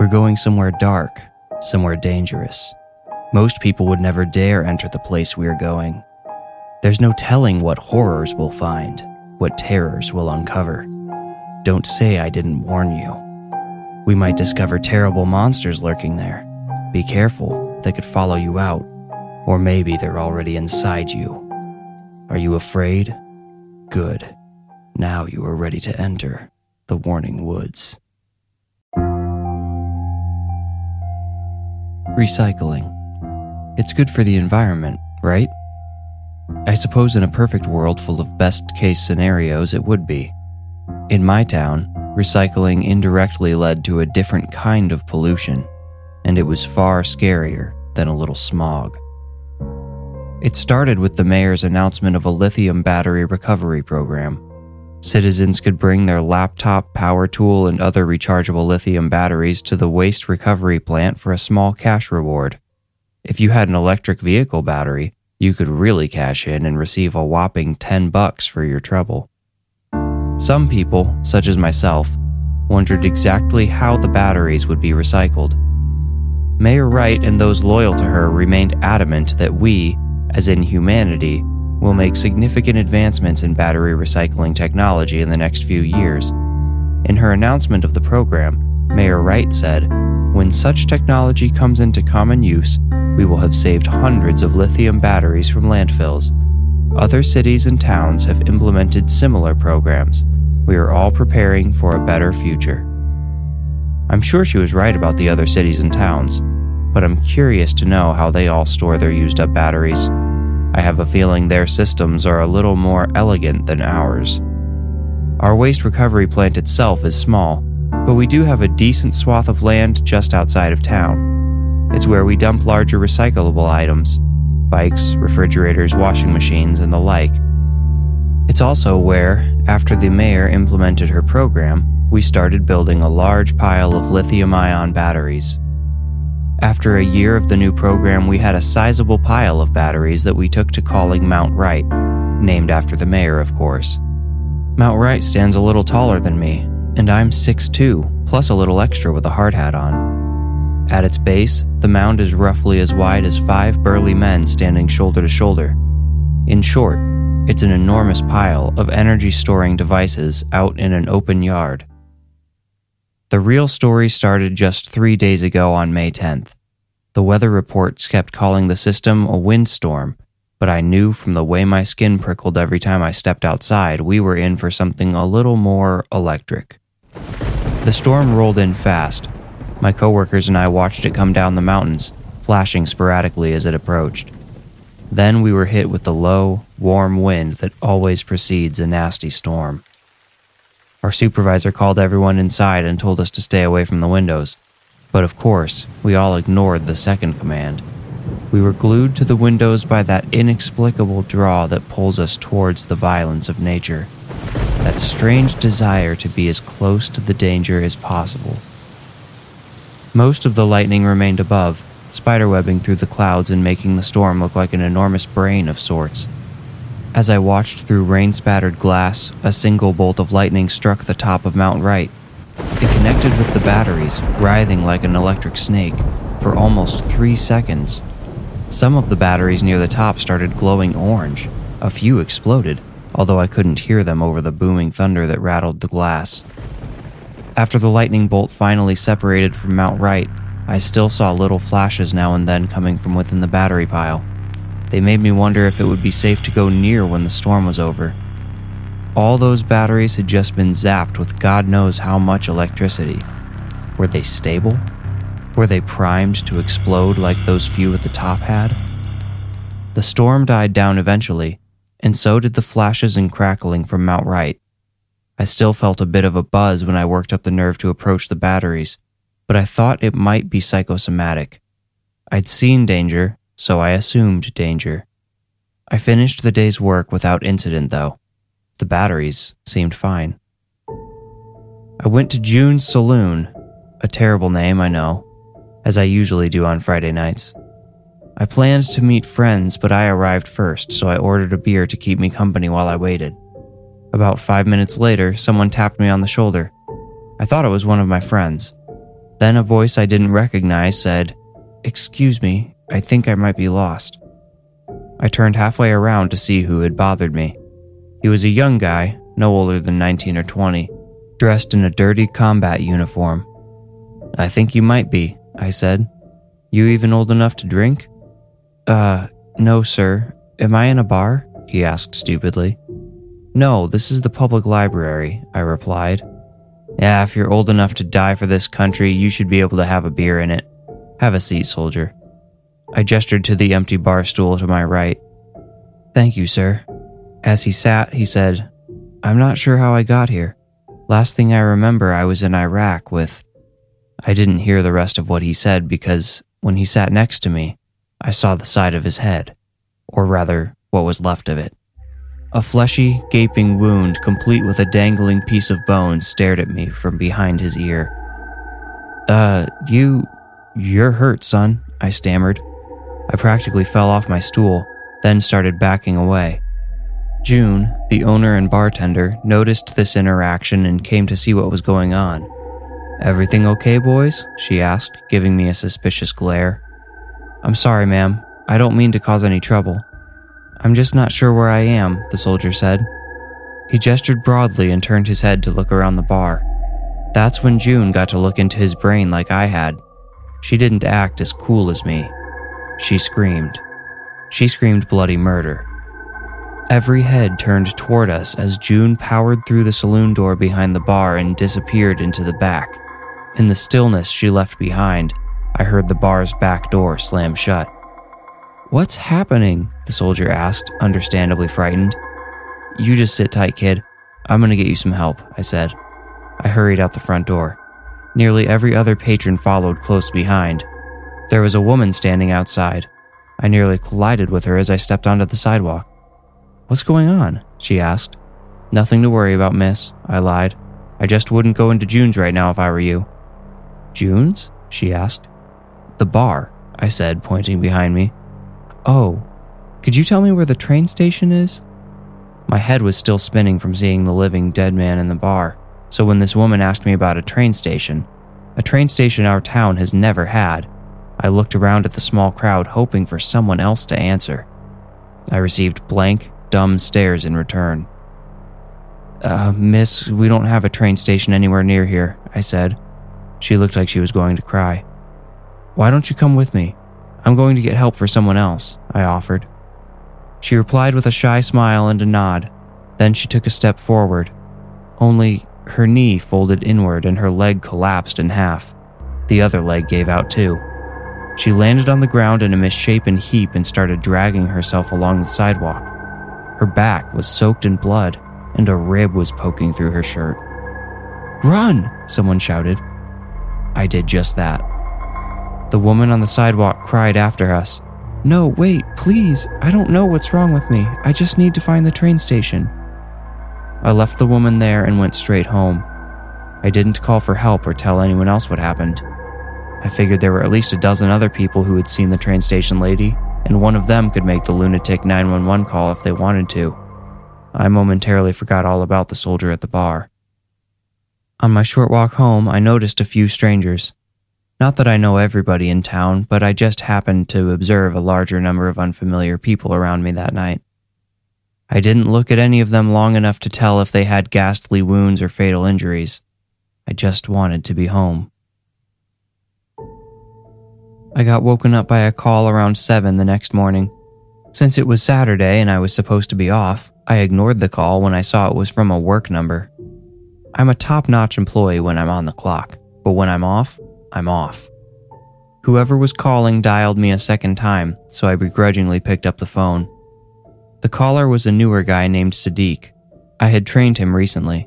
We're going somewhere dark, somewhere dangerous. Most people would never dare enter the place we are going. There's no telling what horrors we'll find, what terrors we'll uncover. Don't say I didn't warn you. We might discover terrible monsters lurking there. Be careful, they could follow you out. Or maybe they're already inside you. Are you afraid? Good. Now you are ready to enter the Warning Woods. Recycling. It's good for the environment, right? I suppose in a perfect world full of best case scenarios, it would be. In my town, recycling indirectly led to a different kind of pollution, and it was far scarier than a little smog. It started with the mayor's announcement of a lithium battery recovery program. Citizens could bring their laptop, power tool, and other rechargeable lithium batteries to the waste recovery plant for a small cash reward. If you had an electric vehicle battery, you could really cash in and receive a whopping 10 bucks for your trouble. Some people, such as myself, wondered exactly how the batteries would be recycled. Mayor Wright and those loyal to her remained adamant that we, as in humanity, will make significant advancements in battery recycling technology in the next few years. In her announcement of the program, Mayor Wright said, When such technology comes into common use, we will have saved hundreds of lithium batteries from landfills. Other cities and towns have implemented similar programs. We are all preparing for a better future. I'm sure she was right about the other cities and towns, but I'm curious to know how they all store their used up batteries. I have a feeling their systems are a little more elegant than ours. Our waste recovery plant itself is small, but we do have a decent swath of land just outside of town. It's where we dump larger recyclable items bikes, refrigerators, washing machines, and the like. It's also where, after the mayor implemented her program, we started building a large pile of lithium ion batteries. After a year of the new program, we had a sizable pile of batteries that we took to calling Mount Wright, named after the mayor, of course. Mount Wright stands a little taller than me, and I'm 6'2, plus a little extra with a hard hat on. At its base, the mound is roughly as wide as five burly men standing shoulder to shoulder. In short, it's an enormous pile of energy storing devices out in an open yard. The real story started just three days ago on May 10th. The weather reports kept calling the system a windstorm, but I knew from the way my skin prickled every time I stepped outside we were in for something a little more electric. The storm rolled in fast, My coworkers and I watched it come down the mountains, flashing sporadically as it approached. Then we were hit with the low, warm wind that always precedes a nasty storm. Our supervisor called everyone inside and told us to stay away from the windows. But of course, we all ignored the second command. We were glued to the windows by that inexplicable draw that pulls us towards the violence of nature. That strange desire to be as close to the danger as possible. Most of the lightning remained above, spiderwebbing through the clouds and making the storm look like an enormous brain of sorts. As I watched through rain spattered glass, a single bolt of lightning struck the top of Mount Wright. It connected with the batteries, writhing like an electric snake, for almost three seconds. Some of the batteries near the top started glowing orange. A few exploded, although I couldn't hear them over the booming thunder that rattled the glass. After the lightning bolt finally separated from Mount Wright, I still saw little flashes now and then coming from within the battery pile. They made me wonder if it would be safe to go near when the storm was over. All those batteries had just been zapped with God knows how much electricity. Were they stable? Were they primed to explode like those few at the top had? The storm died down eventually, and so did the flashes and crackling from Mount Wright. I still felt a bit of a buzz when I worked up the nerve to approach the batteries, but I thought it might be psychosomatic. I'd seen danger, so I assumed danger. I finished the day's work without incident, though. The batteries seemed fine. I went to June's Saloon, a terrible name, I know, as I usually do on Friday nights. I planned to meet friends, but I arrived first, so I ordered a beer to keep me company while I waited. About five minutes later, someone tapped me on the shoulder. I thought it was one of my friends. Then a voice I didn't recognize said, Excuse me, I think I might be lost. I turned halfway around to see who had bothered me. He was a young guy, no older than 19 or 20, dressed in a dirty combat uniform. I think you might be, I said. You even old enough to drink? Uh, no, sir. Am I in a bar? He asked stupidly. No, this is the public library, I replied. Yeah, if you're old enough to die for this country, you should be able to have a beer in it. Have a seat, soldier. I gestured to the empty bar stool to my right. Thank you, sir. As he sat, he said, I'm not sure how I got here. Last thing I remember, I was in Iraq with. I didn't hear the rest of what he said because when he sat next to me, I saw the side of his head, or rather, what was left of it. A fleshy, gaping wound, complete with a dangling piece of bone, stared at me from behind his ear. Uh, you. You're hurt, son, I stammered. I practically fell off my stool, then started backing away. June, the owner and bartender, noticed this interaction and came to see what was going on. Everything okay, boys? she asked, giving me a suspicious glare. I'm sorry, ma'am. I don't mean to cause any trouble. I'm just not sure where I am, the soldier said. He gestured broadly and turned his head to look around the bar. That's when June got to look into his brain like I had. She didn't act as cool as me. She screamed. She screamed bloody murder. Every head turned toward us as June powered through the saloon door behind the bar and disappeared into the back. In the stillness she left behind, I heard the bar's back door slam shut. What's happening? The soldier asked, understandably frightened. You just sit tight, kid. I'm gonna get you some help, I said. I hurried out the front door. Nearly every other patron followed close behind. There was a woman standing outside. I nearly collided with her as I stepped onto the sidewalk. What's going on? she asked. Nothing to worry about, miss, I lied. I just wouldn't go into June's right now if I were you. June's? she asked. The bar, I said, pointing behind me. Oh, could you tell me where the train station is? My head was still spinning from seeing the living dead man in the bar, so when this woman asked me about a train station, a train station our town has never had, I looked around at the small crowd hoping for someone else to answer. I received blank, dumb stares in return. Uh, miss, we don't have a train station anywhere near here, I said. She looked like she was going to cry. Why don't you come with me? I'm going to get help for someone else, I offered. She replied with a shy smile and a nod. Then she took a step forward. Only her knee folded inward and her leg collapsed in half. The other leg gave out too. She landed on the ground in a misshapen heap and started dragging herself along the sidewalk. Her back was soaked in blood, and a rib was poking through her shirt. Run! Someone shouted. I did just that. The woman on the sidewalk cried after us. No, wait, please. I don't know what's wrong with me. I just need to find the train station. I left the woman there and went straight home. I didn't call for help or tell anyone else what happened. I figured there were at least a dozen other people who had seen the train station lady, and one of them could make the lunatic 911 call if they wanted to. I momentarily forgot all about the soldier at the bar. On my short walk home, I noticed a few strangers. Not that I know everybody in town, but I just happened to observe a larger number of unfamiliar people around me that night. I didn't look at any of them long enough to tell if they had ghastly wounds or fatal injuries. I just wanted to be home. I got woken up by a call around 7 the next morning. Since it was Saturday and I was supposed to be off, I ignored the call when I saw it was from a work number. I'm a top notch employee when I'm on the clock, but when I'm off, I'm off. Whoever was calling dialed me a second time, so I begrudgingly picked up the phone. The caller was a newer guy named Sadiq. I had trained him recently.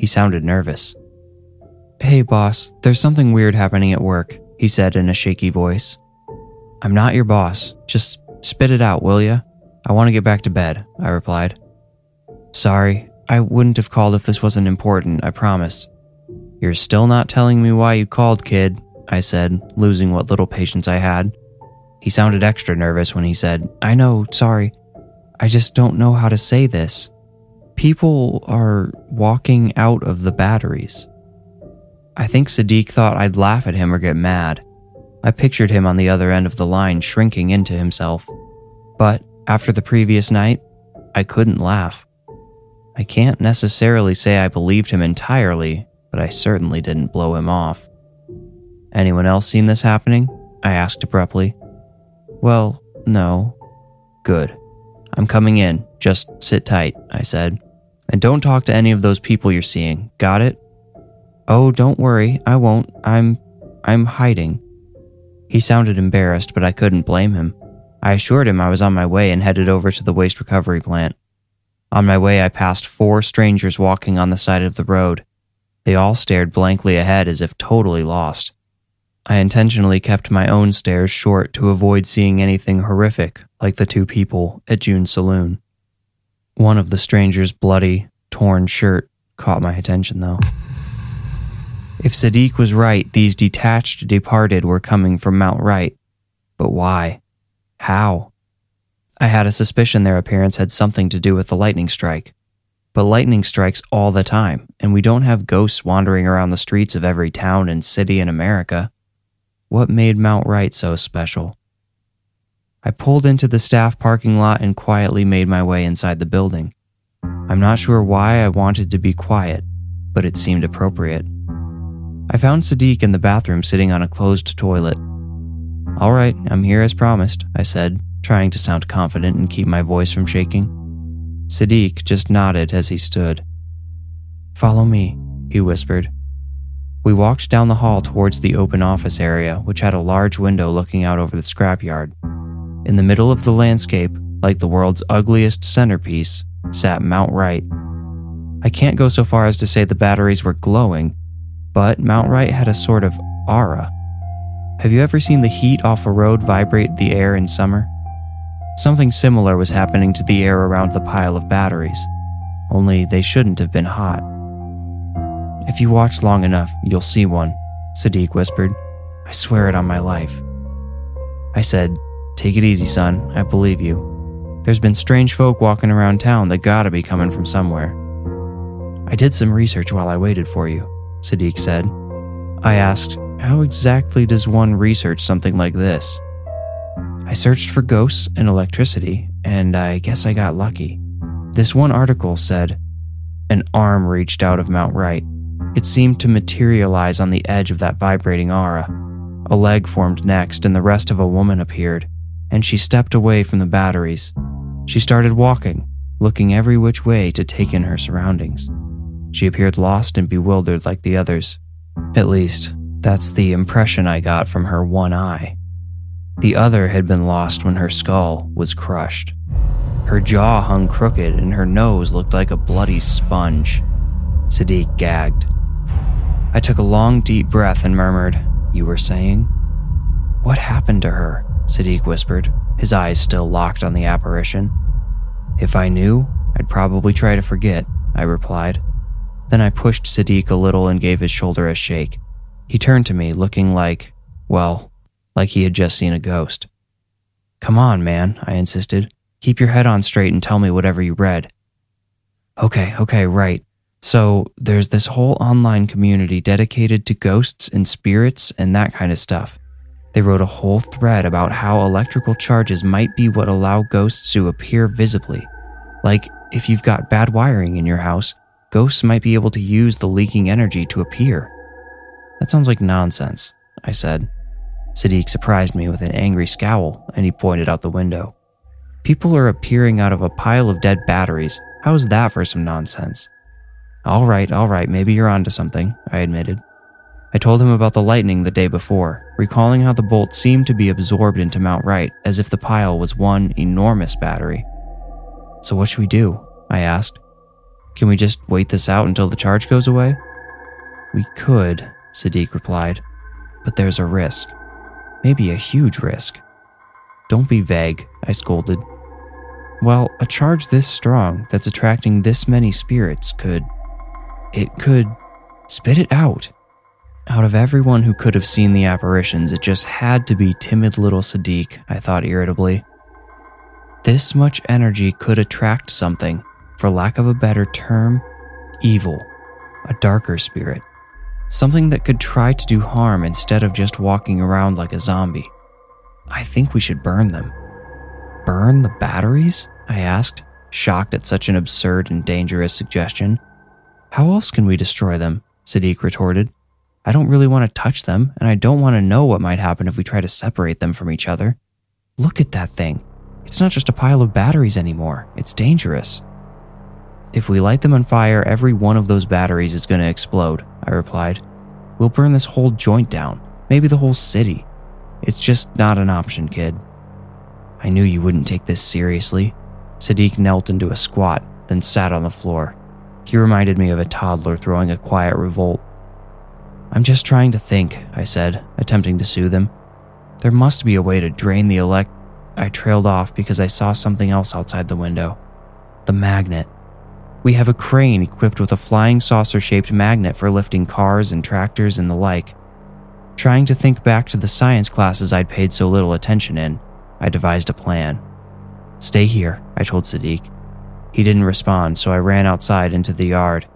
He sounded nervous. Hey, boss, there's something weird happening at work he said in a shaky voice. I'm not your boss. Just spit it out, will ya? I want to get back to bed, I replied. Sorry, I wouldn't have called if this wasn't important, I promise. You're still not telling me why you called, kid, I said, losing what little patience I had. He sounded extra nervous when he said, I know, sorry. I just don't know how to say this. People are walking out of the batteries. I think Sadiq thought I'd laugh at him or get mad. I pictured him on the other end of the line shrinking into himself. But after the previous night, I couldn't laugh. I can't necessarily say I believed him entirely, but I certainly didn't blow him off. Anyone else seen this happening? I asked abruptly. Well, no. Good. I'm coming in. Just sit tight, I said. And don't talk to any of those people you're seeing. Got it? Oh, don't worry, I won't. I'm. I'm hiding. He sounded embarrassed, but I couldn't blame him. I assured him I was on my way and headed over to the waste recovery plant. On my way, I passed four strangers walking on the side of the road. They all stared blankly ahead as if totally lost. I intentionally kept my own stares short to avoid seeing anything horrific like the two people at June's saloon. One of the strangers' bloody, torn shirt caught my attention, though. If Sadiq was right, these detached departed were coming from Mount Wright. But why? How? I had a suspicion their appearance had something to do with the lightning strike. But lightning strikes all the time, and we don't have ghosts wandering around the streets of every town and city in America. What made Mount Wright so special? I pulled into the staff parking lot and quietly made my way inside the building. I'm not sure why I wanted to be quiet, but it seemed appropriate. I found Sadiq in the bathroom sitting on a closed toilet. All right, I'm here as promised, I said, trying to sound confident and keep my voice from shaking. Sadiq just nodded as he stood. Follow me, he whispered. We walked down the hall towards the open office area, which had a large window looking out over the scrapyard. In the middle of the landscape, like the world's ugliest centerpiece, sat Mount Wright. I can't go so far as to say the batteries were glowing, but Mount Wright had a sort of aura. Have you ever seen the heat off a road vibrate the air in summer? Something similar was happening to the air around the pile of batteries, only they shouldn't have been hot. If you watch long enough, you'll see one, Sadiq whispered. I swear it on my life. I said, Take it easy, son. I believe you. There's been strange folk walking around town that gotta be coming from somewhere. I did some research while I waited for you. Sadiq said. I asked, How exactly does one research something like this? I searched for ghosts and electricity, and I guess I got lucky. This one article said, An arm reached out of Mount Wright. It seemed to materialize on the edge of that vibrating aura. A leg formed next, and the rest of a woman appeared, and she stepped away from the batteries. She started walking, looking every which way to take in her surroundings. She appeared lost and bewildered like the others. At least, That's the impression I got from her one eye. The other had been lost when her skull was crushed. Her jaw hung crooked and her nose looked like a bloody sponge. Sadiq gagged. I took a long, deep breath and murmured, You were saying? What happened to her? Sadiq whispered, his eyes still locked on the apparition. If I knew, I'd probably try to forget, I replied. Then I pushed Sadiq a little and gave his shoulder a shake. He turned to me, looking like, well, like he had just seen a ghost. Come on, man, I insisted. Keep your head on straight and tell me whatever you read. Okay, okay, right. So there's this whole online community dedicated to ghosts and spirits and that kind of stuff. They wrote a whole thread about how electrical charges might be what allow ghosts to appear visibly. Like, if you've got bad wiring in your house, ghosts might be able to use the leaking energy to appear. That sounds like nonsense, I said. Sadiq surprised me with an angry scowl and he pointed out the window. People are appearing out of a pile of dead batteries. How's that for some nonsense? All right, all right, maybe you're onto something, I admitted. I told him about the lightning the day before, recalling how the bolt seemed to be absorbed into Mount Wright as if the pile was one enormous battery. So, what should we do? I asked. Can we just wait this out until the charge goes away? We could, Sadiq replied, but there's a risk. Maybe a huge risk. Don't be vague, I scolded. Well, a charge this strong that's attracting this many spirits could. It could. Spit it out. Out of everyone who could have seen the apparitions, it just had to be timid little Sadiq, I thought irritably. This much energy could attract something, for lack of a better term, evil, a darker spirit. Something that could try to do harm instead of just walking around like a zombie. I think we should burn them. Burn the batteries? I asked, shocked at such an absurd and dangerous suggestion. How else can we destroy them? Sadiq retorted. I don't really want to touch them, and I don't want to know what might happen if we try to separate them from each other. Look at that thing. It's not just a pile of batteries anymore, it's dangerous. If we light them on fire, every one of those batteries is going to explode, I replied. We'll burn this whole joint down, maybe the whole city. It's just not an option, kid. I knew you wouldn't take this seriously. Sadiq knelt into a squat, then sat on the floor. He reminded me of a toddler throwing a quiet revolt. I'm just trying to think, I said, attempting to soothe him. There must be a way to drain the elect. I trailed off because I saw something else outside the window the magnet. We have a crane equipped with a flying saucer shaped magnet for lifting cars and tractors and the like. Trying to think back to the science classes I'd paid so little attention in, I devised a plan. Stay here, I told Sadiq. He didn't respond, so I ran outside into the yard.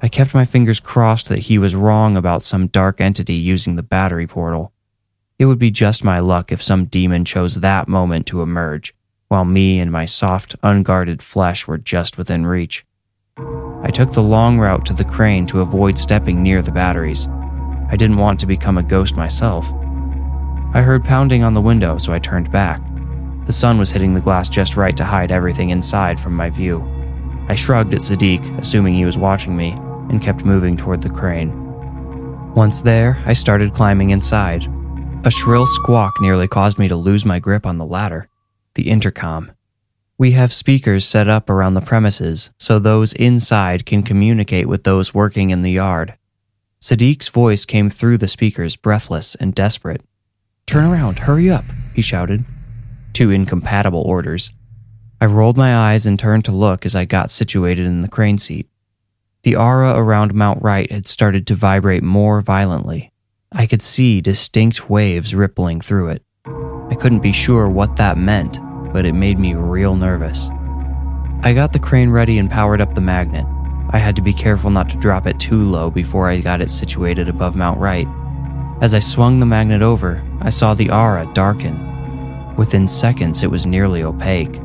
I kept my fingers crossed that he was wrong about some dark entity using the battery portal. It would be just my luck if some demon chose that moment to emerge, while me and my soft, unguarded flesh were just within reach. I took the long route to the crane to avoid stepping near the batteries. I didn't want to become a ghost myself. I heard pounding on the window, so I turned back. The sun was hitting the glass just right to hide everything inside from my view. I shrugged at Sadiq, assuming he was watching me, and kept moving toward the crane. Once there, I started climbing inside. A shrill squawk nearly caused me to lose my grip on the ladder. The intercom. We have speakers set up around the premises so those inside can communicate with those working in the yard. Sadiq's voice came through the speakers, breathless and desperate. Turn around, hurry up, he shouted. Two incompatible orders. I rolled my eyes and turned to look as I got situated in the crane seat. The aura around Mount Wright had started to vibrate more violently. I could see distinct waves rippling through it. I couldn't be sure what that meant, but it made me real nervous. I got the crane ready and powered up the magnet. I had to be careful not to drop it too low before I got it situated above Mount Wright. As I swung the magnet over, I saw the aura darken. Within seconds, it was nearly opaque.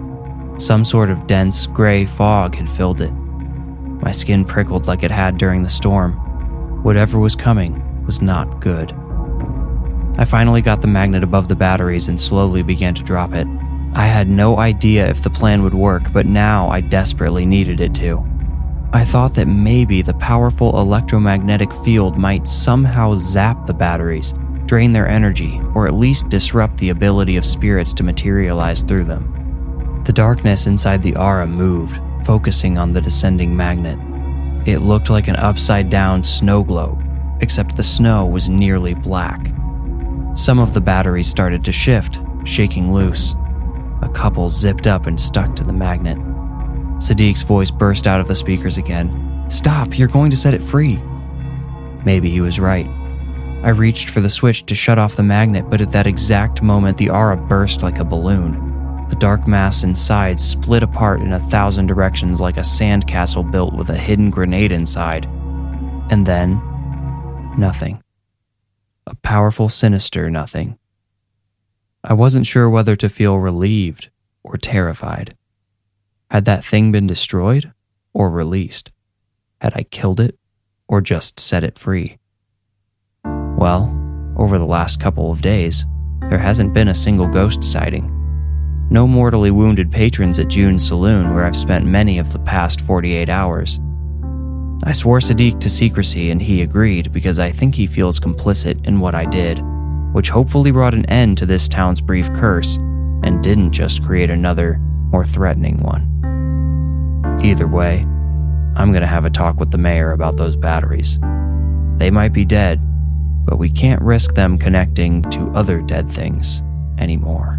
Some sort of dense, gray fog had filled it. My skin prickled like it had during the storm. Whatever was coming was not good. I finally got the magnet above the batteries and slowly began to drop it. I had no idea if the plan would work, but now I desperately needed it to. I thought that maybe the powerful electromagnetic field might somehow zap the batteries, drain their energy, or at least disrupt the ability of spirits to materialize through them. The darkness inside the aura moved, focusing on the descending magnet. It looked like an upside down snow globe, except the snow was nearly black. Some of the batteries started to shift, shaking loose. A couple zipped up and stuck to the magnet. Sadiq's voice burst out of the speakers again. Stop, you're going to set it free. Maybe he was right. I reached for the switch to shut off the magnet, but at that exact moment, the aura burst like a balloon. The dark mass inside split apart in a thousand directions like a sandcastle built with a hidden grenade inside. And then, nothing. A powerful, sinister nothing. I wasn't sure whether to feel relieved or terrified. Had that thing been destroyed or released? Had I killed it or just set it free? Well, over the last couple of days, there hasn't been a single ghost sighting. No mortally wounded patrons at June's Saloon, where I've spent many of the past 48 hours. I swore Sadiq to secrecy and he agreed because I think he feels complicit in what I did, which hopefully brought an end to this town's brief curse and didn't just create another, more threatening one. Either way, I'm going to have a talk with the mayor about those batteries. They might be dead, but we can't risk them connecting to other dead things anymore.